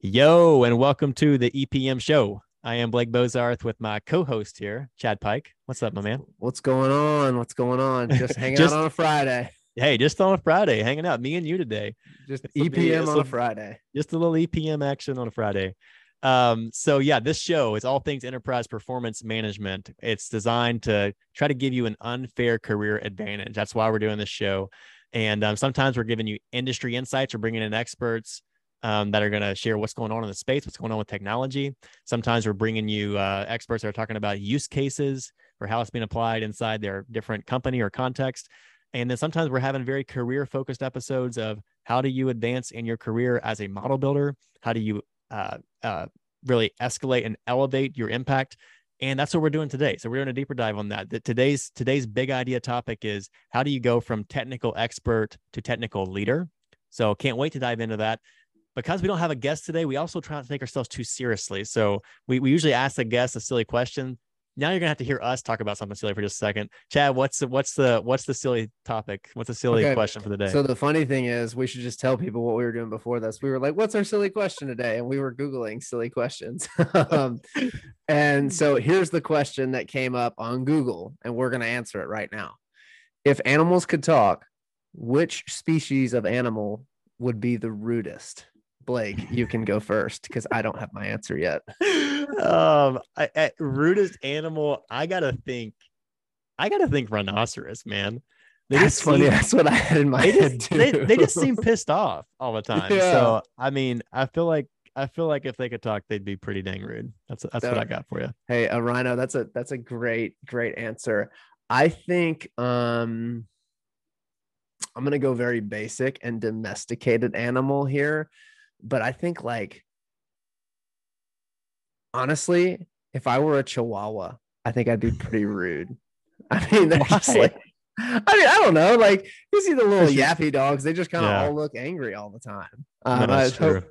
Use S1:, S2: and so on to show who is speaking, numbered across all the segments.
S1: Yo, and welcome to the EPM show. I am Blake Bozarth with my co-host here, Chad Pike. What's up, my man?
S2: What's going on? What's going on? Just hanging just, out on a Friday.
S1: Hey, just on a Friday, hanging out, me and you today.
S2: Just EPM on a Friday.
S1: Just a little EPM action on a Friday. Um, so yeah, this show is all things enterprise performance management. It's designed to try to give you an unfair career advantage. That's why we're doing this show. And um, sometimes we're giving you industry insights or bringing in experts um, that are going to share what's going on in the space, what's going on with technology. Sometimes we're bringing you uh, experts that are talking about use cases or how it's being applied inside their different company or context. And then sometimes we're having very career focused episodes of how do you advance in your career as a model builder? How do you uh, uh, really escalate and elevate your impact? And that's what we're doing today. So we're doing a deeper dive on that. Today's today's big idea topic is how do you go from technical expert to technical leader? So can't wait to dive into that because we don't have a guest today, we also try not to take ourselves too seriously. So we, we usually ask the guest a silly question. Now you're gonna have to hear us talk about something silly for just a second. Chad, what's the what's the what's the silly topic? What's the silly okay. question for the day?
S2: So the funny thing is, we should just tell people what we were doing before this. We were like, "What's our silly question today?" And we were googling silly questions. um, and so here's the question that came up on Google, and we're gonna answer it right now. If animals could talk, which species of animal would be the rudest? Blake, you can go first because I don't have my answer yet.
S1: um, I, at rudest animal, I gotta think. I gotta think rhinoceros, man.
S2: They That's funny. Seem, That's what I had in my
S1: they
S2: head
S1: just. They, they just seem pissed off all the time. Yeah. So I mean, I feel like I feel like if they could talk, they'd be pretty dang rude. That's that's so, what I got for you.
S2: Hey, a rhino. That's a that's a great great answer. I think um I'm gonna go very basic and domesticated animal here but I think like honestly, if I were a Chihuahua, I think I'd be pretty rude. I mean, they're just like, I mean, I don't know. Like you see the little yappy dogs, they just kind of yeah. all look angry all the time. Um, no, I hope,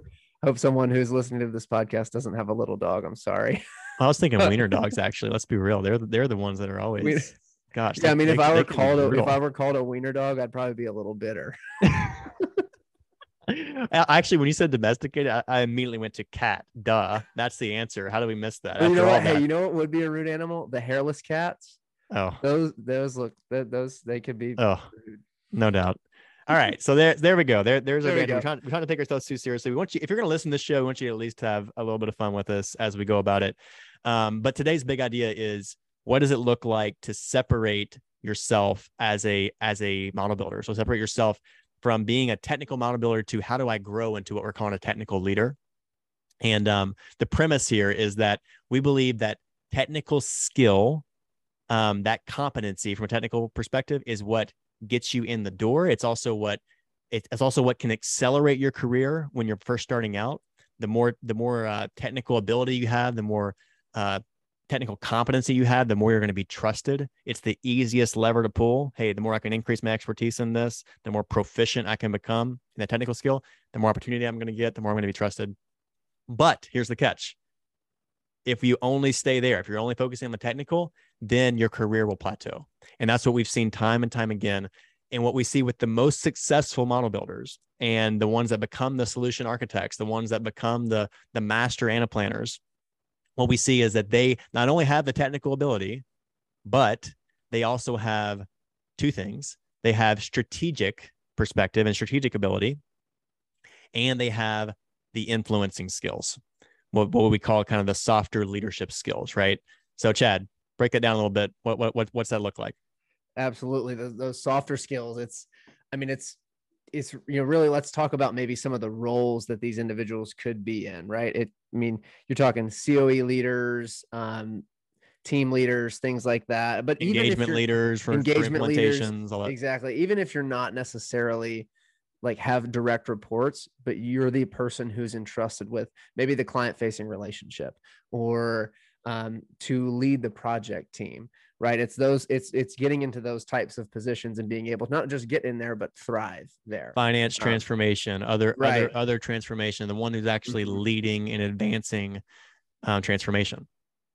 S2: hope someone who's listening to this podcast doesn't have a little dog. I'm sorry.
S1: I was thinking wiener dogs. Actually, let's be real. They're they're the ones that are always. Gosh.
S2: Yeah, I mean, they, if I were called a, if I were called a wiener dog, I'd probably be a little bitter.
S1: Actually, when you said domesticated, I, I, immediately went to cat. Duh, that's the answer. How do we miss that?
S2: you know what? Hey, you know what would be a rude animal? The hairless cats. Oh, those those look those they could be.
S1: Oh, rude. no doubt. All right, so there there we go. There there's there a we are trying, we're trying to take ourselves too seriously. We want you if you're going to listen to this show, we want you to at least have a little bit of fun with us as we go about it. Um, but today's big idea is what does it look like to separate yourself as a as a model builder? So separate yourself from being a technical model builder to how do I grow into what we're calling a technical leader. And um, the premise here is that we believe that technical skill, um, that competency from a technical perspective, is what gets you in the door. It's also what it's also what can accelerate your career when you're first starting out. The more the more uh, technical ability you have, the more uh, technical competency you have, the more you're going to be trusted. It's the easiest lever to pull. Hey, the more I can increase my expertise in this, the more proficient I can become in that technical skill, the more opportunity I'm going to get, the more I'm going to be trusted. But here's the catch. If you only stay there, if you're only focusing on the technical, then your career will plateau. And that's what we've seen time and time again. And what we see with the most successful model builders and the ones that become the solution architects, the ones that become the, the master Anaplanners what we see is that they not only have the technical ability, but they also have two things. They have strategic perspective and strategic ability, and they have the influencing skills, what, what we call kind of the softer leadership skills, right? So, Chad, break that down a little bit. What, what, what what's that look like?
S2: Absolutely, those, those softer skills. It's, I mean, it's it's you know really let's talk about maybe some of the roles that these individuals could be in right? It i mean you're talking coe leaders um team leaders things like that. But
S1: engagement leaders for engagement for implementations leaders,
S2: exactly. Even if you're not necessarily like have direct reports but you're the person who's entrusted with maybe the client facing relationship or um, to lead the project team right it's those it's it's getting into those types of positions and being able to not just get in there but thrive there
S1: finance um, transformation other right. other other transformation the one who's actually mm-hmm. leading and advancing um, transformation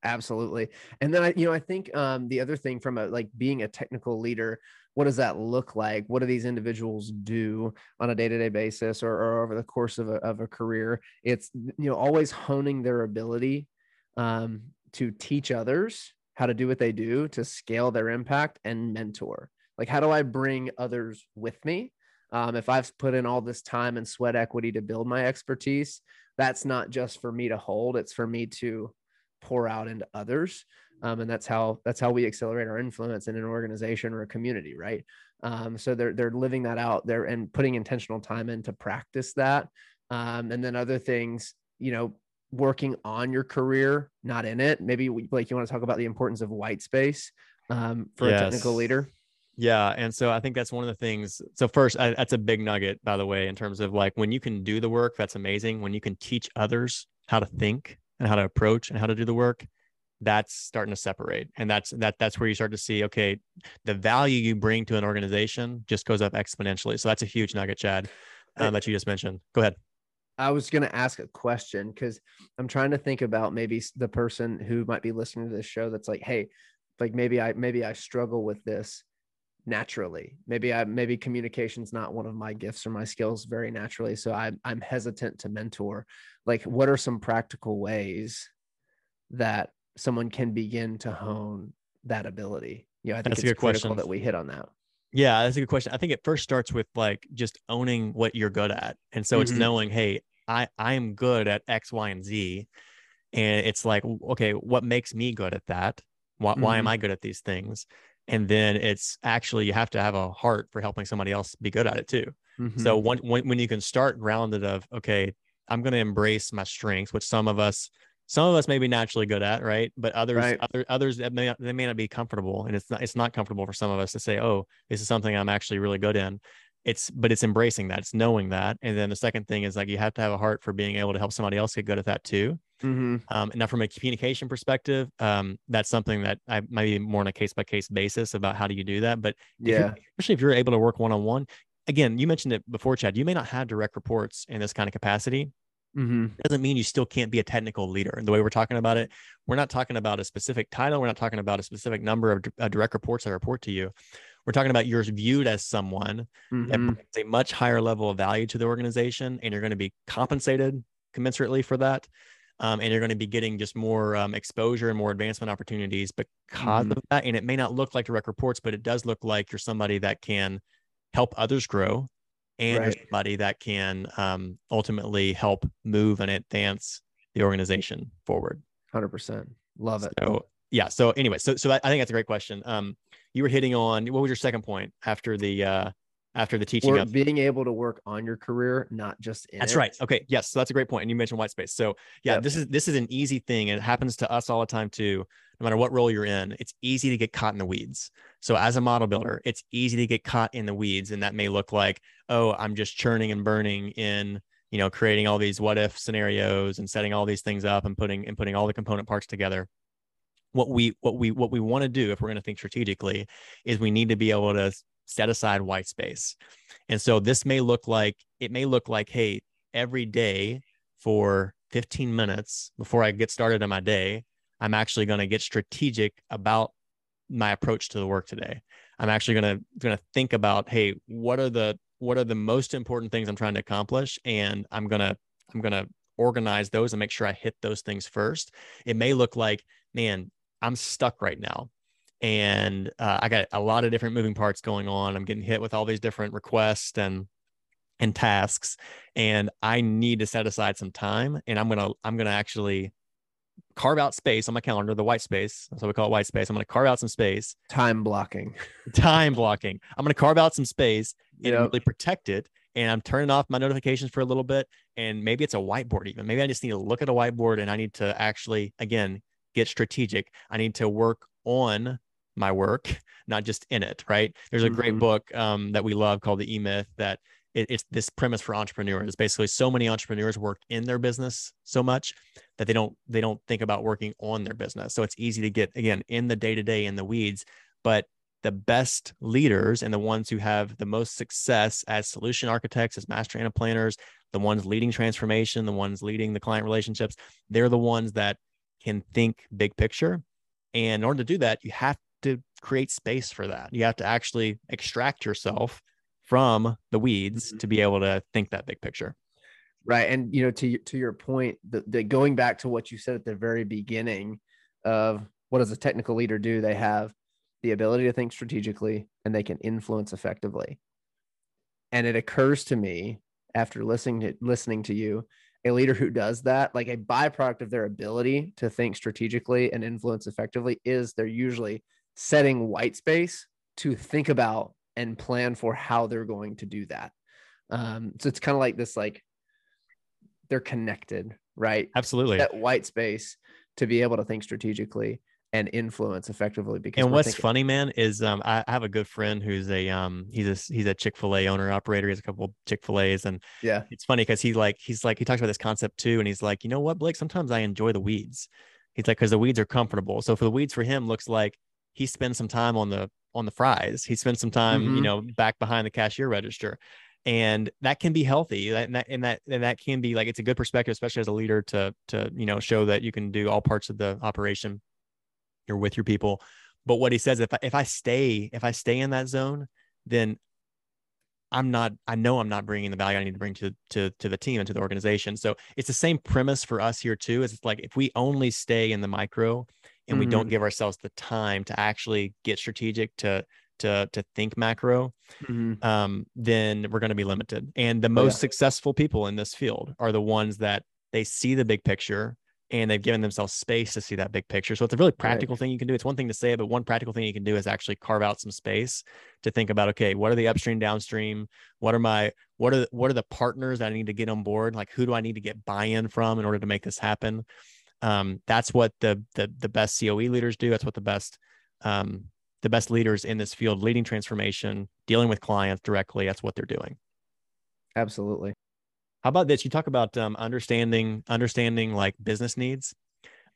S2: Absolutely. And then I, you know, I think um, the other thing from a like being a technical leader, what does that look like? What do these individuals do on a day-to-day basis or, or over the course of a, of a career? It's you know always honing their ability um, to teach others how to do what they do to scale their impact and mentor. Like, how do I bring others with me? Um, if I've put in all this time and sweat equity to build my expertise, that's not just for me to hold; it's for me to pour out into others um, and that's how that's how we accelerate our influence in an organization or a community right um, so they're they're living that out there and putting intentional time in to practice that um, and then other things you know working on your career not in it maybe like you want to talk about the importance of white space um, for yes. a technical leader
S1: yeah. And so I think that's one of the things. So, first, I, that's a big nugget, by the way, in terms of like when you can do the work, that's amazing. When you can teach others how to think and how to approach and how to do the work, that's starting to separate and that's that that's where you start to see okay the value you bring to an organization just goes up exponentially so that's a huge nugget chad um, that you just mentioned go ahead
S2: i was going to ask a question because i'm trying to think about maybe the person who might be listening to this show that's like hey like maybe i maybe i struggle with this naturally maybe i maybe communication's not one of my gifts or my skills very naturally so I, i'm hesitant to mentor like what are some practical ways that someone can begin to hone that ability? You know, I think that's it's critical question. that we hit on that.
S1: Yeah, that's a good question. I think it first starts with like just owning what you're good at. And so mm-hmm. it's knowing, hey, I I am good at X, Y, and Z. And it's like, okay, what makes me good at that? Why, mm-hmm. why am mm-hmm. I good at these things? And then it's actually you have to have a heart for helping somebody else be good at it too. Mm-hmm. So when, when when you can start grounded of okay, I'm going to embrace my strengths, which some of us some of us may be naturally good at, right? But others, right. other, others that may they may not be comfortable, and it's not it's not comfortable for some of us to say, "Oh, this is something I'm actually really good in." It's but it's embracing that, it's knowing that, and then the second thing is like you have to have a heart for being able to help somebody else get good at that too. Mm-hmm. Um, now, from a communication perspective, um, that's something that I might be more on a case by case basis about how do you do that. But yeah, especially if you're able to work one on one, again, you mentioned it before, Chad. You may not have direct reports in this kind of capacity, Mm-hmm. Doesn't mean you still can't be a technical leader. And the way we're talking about it, we're not talking about a specific title. We're not talking about a specific number of uh, direct reports that report to you. We're talking about you're viewed as someone mm-hmm. that brings a much higher level of value to the organization, and you're going to be compensated commensurately for that. Um, and you're going to be getting just more um, exposure and more advancement opportunities because mm-hmm. of that. And it may not look like direct reports, but it does look like you're somebody that can help others grow and right. somebody that can um, ultimately help move and advance the organization forward.
S2: Hundred percent, love it.
S1: So yeah. So anyway, so so I think that's a great question. Um, you were hitting on what was your second point after the uh after the teaching
S2: of being able to work on your career, not just in
S1: That's
S2: it.
S1: right. Okay. Yes. So that's a great point. And you mentioned white space. So yeah, yep. this is this is an easy thing. And it happens to us all the time too. No matter what role you're in, it's easy to get caught in the weeds. So as a model builder, it's easy to get caught in the weeds. And that may look like, oh, I'm just churning and burning in, you know, creating all these what if scenarios and setting all these things up and putting and putting all the component parts together what we what we what we want to do if we're going to think strategically is we need to be able to set aside white space. And so this may look like it may look like, hey, every day for 15 minutes before I get started on my day, I'm actually going to get strategic about my approach to the work today. I'm actually going to going to think about, hey, what are the what are the most important things I'm trying to accomplish and I'm going to I'm going to organize those and make sure I hit those things first. It may look like, man, I'm stuck right now and uh, I got a lot of different moving parts going on. I'm getting hit with all these different requests and and tasks, and I need to set aside some time. And I'm gonna I'm gonna actually carve out space on my calendar, the white space. That's what we call it, white space. I'm gonna carve out some space.
S2: Time blocking.
S1: Time blocking. I'm gonna carve out some space and yep. really protect it. And I'm turning off my notifications for a little bit. And maybe it's a whiteboard even. Maybe I just need to look at a whiteboard and I need to actually again get strategic. I need to work on my work, not just in it, right? There's a mm-hmm. great book um, that we love called The E Myth that it, it's this premise for entrepreneurs. Basically, so many entrepreneurs work in their business so much that they don't they don't think about working on their business. So it's easy to get again in the day to day in the weeds, but the best leaders and the ones who have the most success as solution architects, as master Anaplanners, the ones leading transformation, the ones leading the client relationships, they're the ones that can think big picture. And in order to do that, you have to create space for that. You have to actually extract yourself from the weeds mm-hmm. to be able to think that big picture.
S2: Right. And you know, to to your point, the, the going back to what you said at the very beginning of what does a technical leader do? They have the ability to think strategically and they can influence effectively. And it occurs to me after listening to listening to you, a leader who does that, like a byproduct of their ability to think strategically and influence effectively, is they're usually setting white space to think about and plan for how they're going to do that. Um, so it's kind of like this, like they're connected, right?
S1: Absolutely.
S2: That white space to be able to think strategically and influence effectively because
S1: and what's thinking- funny man is um I have a good friend who's a um he's a he's a chick-fil-a owner operator he has a couple chick-fil-a's and
S2: yeah
S1: it's funny because he like he's like he talks about this concept too and he's like you know what blake sometimes i enjoy the weeds he's like because the weeds are comfortable so for the weeds for him looks like he spends some time on the on the fries he spends some time mm-hmm. you know back behind the cashier register and that can be healthy and that and that and that can be like it's a good perspective especially as a leader to to you know show that you can do all parts of the operation you're with your people. But what he says, if I, if I stay, if I stay in that zone, then I'm not, I know I'm not bringing the value I need to bring to, to, to the team and to the organization. So it's the same premise for us here too. Is it's like, if we only stay in the micro and mm-hmm. we don't mm-hmm. give ourselves the time to actually get strategic to, to, to think macro, mm-hmm. um, then we're going to be limited. And the most oh, yeah. successful people in this field are the ones that they see the big picture and they've given themselves space to see that big picture. So it's a really practical right. thing you can do. It's one thing to say, but one practical thing you can do is actually carve out some space to think about, okay, what are the upstream, downstream? What are my, what are, what are the partners that I need to get on board? Like, who do I need to get buy-in from in order to make this happen? Um, that's what the, the, the best COE leaders do. That's what the best, um, the best leaders in this field, leading transformation, dealing with clients directly. That's what they're doing.
S2: Absolutely.
S1: How about this? You talk about um, understanding understanding like business needs.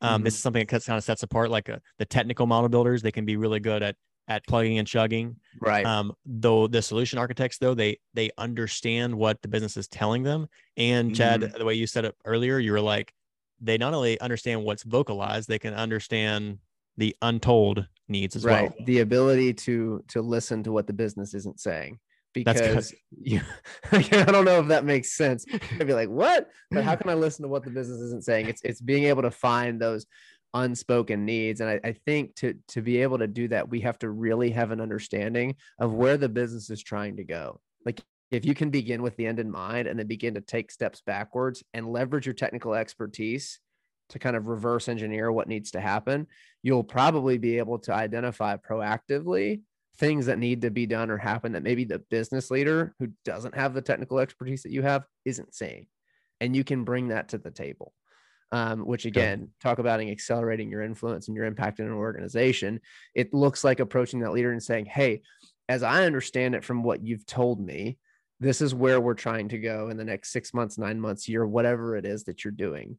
S1: Um, mm-hmm. This is something that kind of sets apart like a, uh, the technical model builders. They can be really good at at plugging and chugging.
S2: Right.
S1: Um, though the solution architects, though they they understand what the business is telling them. And Chad, mm-hmm. the way you said it earlier, you were like, they not only understand what's vocalized, they can understand the untold needs as right.
S2: well. The ability to to listen to what the business isn't saying because you, I don't know if that makes sense. I'd be like, what? But how can I listen to what the business isn't saying? It's it's being able to find those unspoken needs. And I, I think to to be able to do that, we have to really have an understanding of where the business is trying to go. Like if you can begin with the end in mind and then begin to take steps backwards and leverage your technical expertise to kind of reverse engineer what needs to happen, you'll probably be able to identify proactively things that need to be done or happen that maybe the business leader who doesn't have the technical expertise that you have isn't seeing. And you can bring that to the table. Um, which again, talk about accelerating your influence and your impact in an organization. It looks like approaching that leader and saying, Hey, as I understand it from what you've told me, this is where we're trying to go in the next six months, nine months, year, whatever it is that you're doing.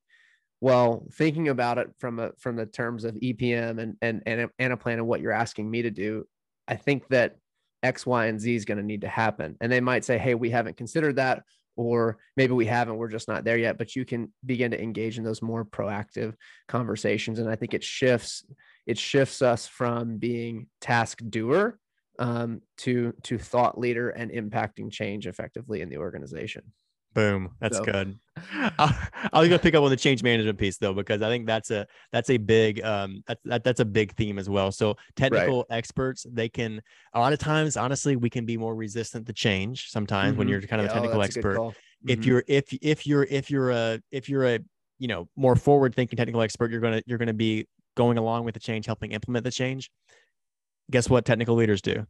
S2: Well, thinking about it from a from the terms of EPM and and and Anaplan and what you're asking me to do, I think that X, Y, and Z is going to need to happen. And they might say, hey, we haven't considered that, or maybe we haven't, we're just not there yet. But you can begin to engage in those more proactive conversations. And I think it shifts, it shifts us from being task doer um, to to thought leader and impacting change effectively in the organization.
S1: Boom. That's so. good. I'll, I'll go pick up on the change management piece though, because I think that's a that's a big um that, that that's a big theme as well. So technical right. experts, they can a lot of times, honestly, we can be more resistant to change sometimes mm-hmm. when you're kind of yeah, a oh, technical oh, expert. Mm-hmm. If you're if if you're if you're a if you're a you know more forward thinking technical expert, you're gonna you're gonna be going along with the change, helping implement the change. Guess what technical leaders do?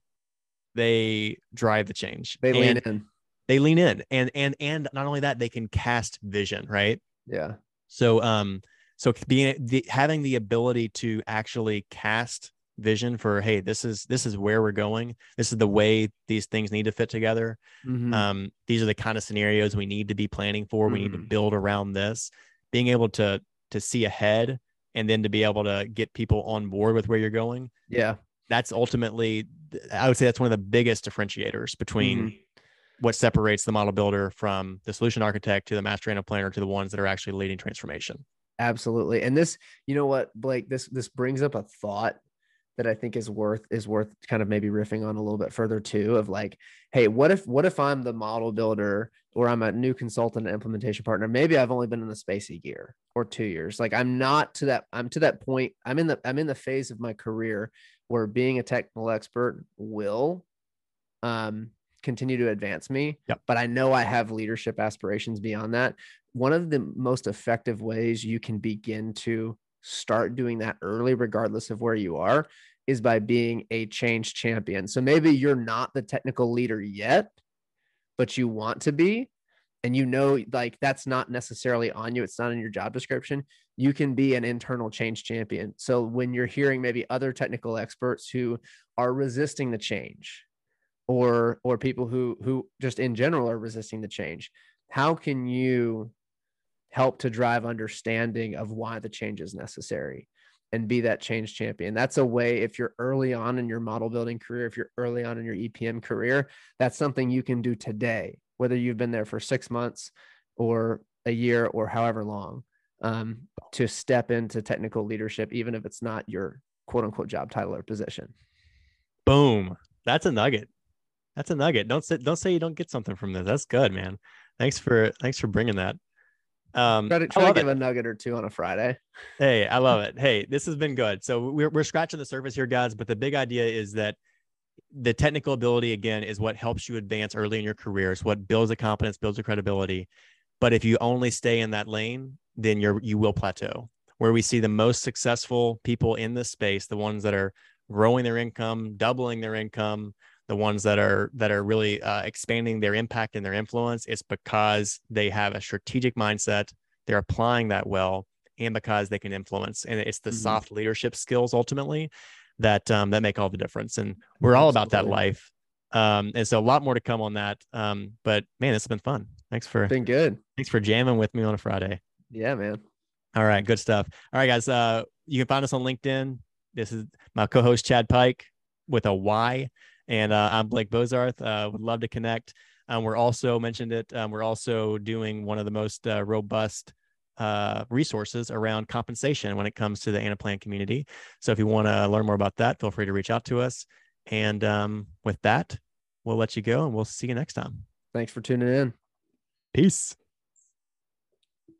S1: They drive the change.
S2: They lean in
S1: they lean in and and and not only that they can cast vision right
S2: yeah
S1: so um so being the having the ability to actually cast vision for hey this is this is where we're going this is the way these things need to fit together mm-hmm. um these are the kind of scenarios we need to be planning for mm-hmm. we need to mm-hmm. build around this being able to to see ahead and then to be able to get people on board with where you're going
S2: yeah
S1: that's ultimately i would say that's one of the biggest differentiators between mm-hmm what separates the model builder from the solution architect to the master planner to the ones that are actually leading transformation.
S2: absolutely. And this, you know what, Blake, this this brings up a thought that I think is worth is worth kind of maybe riffing on a little bit further too of like, hey, what if what if I'm the model builder or I'm a new consultant and implementation partner? Maybe I've only been in the space a year or two years. Like I'm not to that, I'm to that point. I'm in the I'm in the phase of my career where being a technical expert will um continue to advance me.
S1: Yep.
S2: But I know I have leadership aspirations beyond that. One of the most effective ways you can begin to start doing that early, regardless of where you are, is by being a change champion. So maybe you're not the technical leader yet, but you want to be. And you know, like that's not necessarily on you, it's not in your job description. You can be an internal change champion. So when you're hearing maybe other technical experts who are resisting the change, or or people who who just in general are resisting the change how can you help to drive understanding of why the change is necessary and be that change champion that's a way if you're early on in your model building career if you're early on in your epm career that's something you can do today whether you've been there for six months or a year or however long um, to step into technical leadership even if it's not your quote unquote job title or position
S1: boom that's a nugget that's a nugget. Don't say don't say you don't get something from this. That's good, man. Thanks for thanks for bringing that.
S2: Um, try to, try to give it. a nugget or two on a Friday.
S1: Hey, I love it. Hey, this has been good. So we're we're scratching the surface here, guys. But the big idea is that the technical ability again is what helps you advance early in your career. It's what builds a confidence, builds a credibility. But if you only stay in that lane, then you're you will plateau. Where we see the most successful people in this space, the ones that are growing their income, doubling their income, the ones that are that are really uh, expanding their impact and their influence it's because they have a strategic mindset they're applying that well and because they can influence. And it's the mm-hmm. soft leadership skills ultimately that um, that make all the difference. And we're all about that life. Um, and so a lot more to come on that. Um, but man it's been fun. Thanks for
S2: been good.
S1: thanks for jamming with me on a friday
S2: yeah man
S1: all right good stuff all right guys uh, you can find us on linkedin this is my co-host chad pike with a y and uh, I'm Blake Bozarth. Uh, would love to connect. Um, we're also mentioned it. Um, we're also doing one of the most uh, robust uh, resources around compensation when it comes to the Anaplan community. So if you want to learn more about that, feel free to reach out to us. And um, with that, we'll let you go and we'll see you next time.
S2: Thanks for tuning in.
S1: Peace.